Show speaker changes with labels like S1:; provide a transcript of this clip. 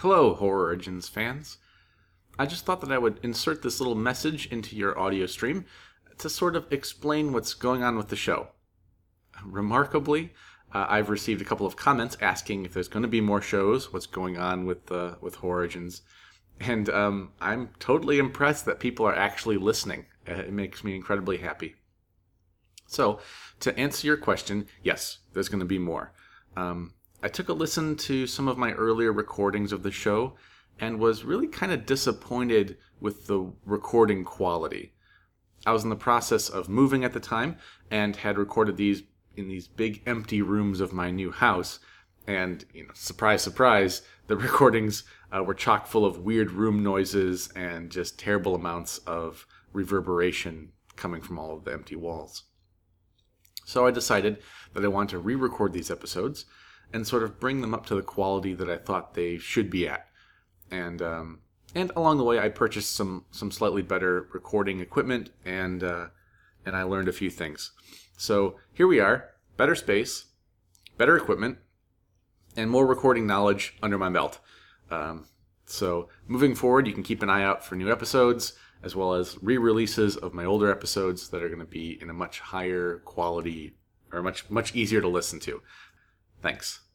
S1: Hello, Horror Origins fans. I just thought that I would insert this little message into your audio stream to sort of explain what's going on with the show. Remarkably, uh, I've received a couple of comments asking if there's going to be more shows, what's going on with uh, with Horror Origins, and um, I'm totally impressed that people are actually listening. Uh, it makes me incredibly happy. So, to answer your question, yes, there's going to be more. Um, I took a listen to some of my earlier recordings of the show and was really kind of disappointed with the recording quality. I was in the process of moving at the time and had recorded these in these big empty rooms of my new house. And, you know, surprise, surprise, the recordings uh, were chock full of weird room noises and just terrible amounts of reverberation coming from all of the empty walls. So I decided that I want to re record these episodes and sort of bring them up to the quality that I thought they should be at. And, um, and along the way, I purchased some, some slightly better recording equipment and, uh, and I learned a few things. So here we are, better space, better equipment, and more recording knowledge under my belt. Um, so moving forward, you can keep an eye out for new episodes as well as re-releases of my older episodes that are going to be in a much higher quality or much much easier to listen to. Thanks.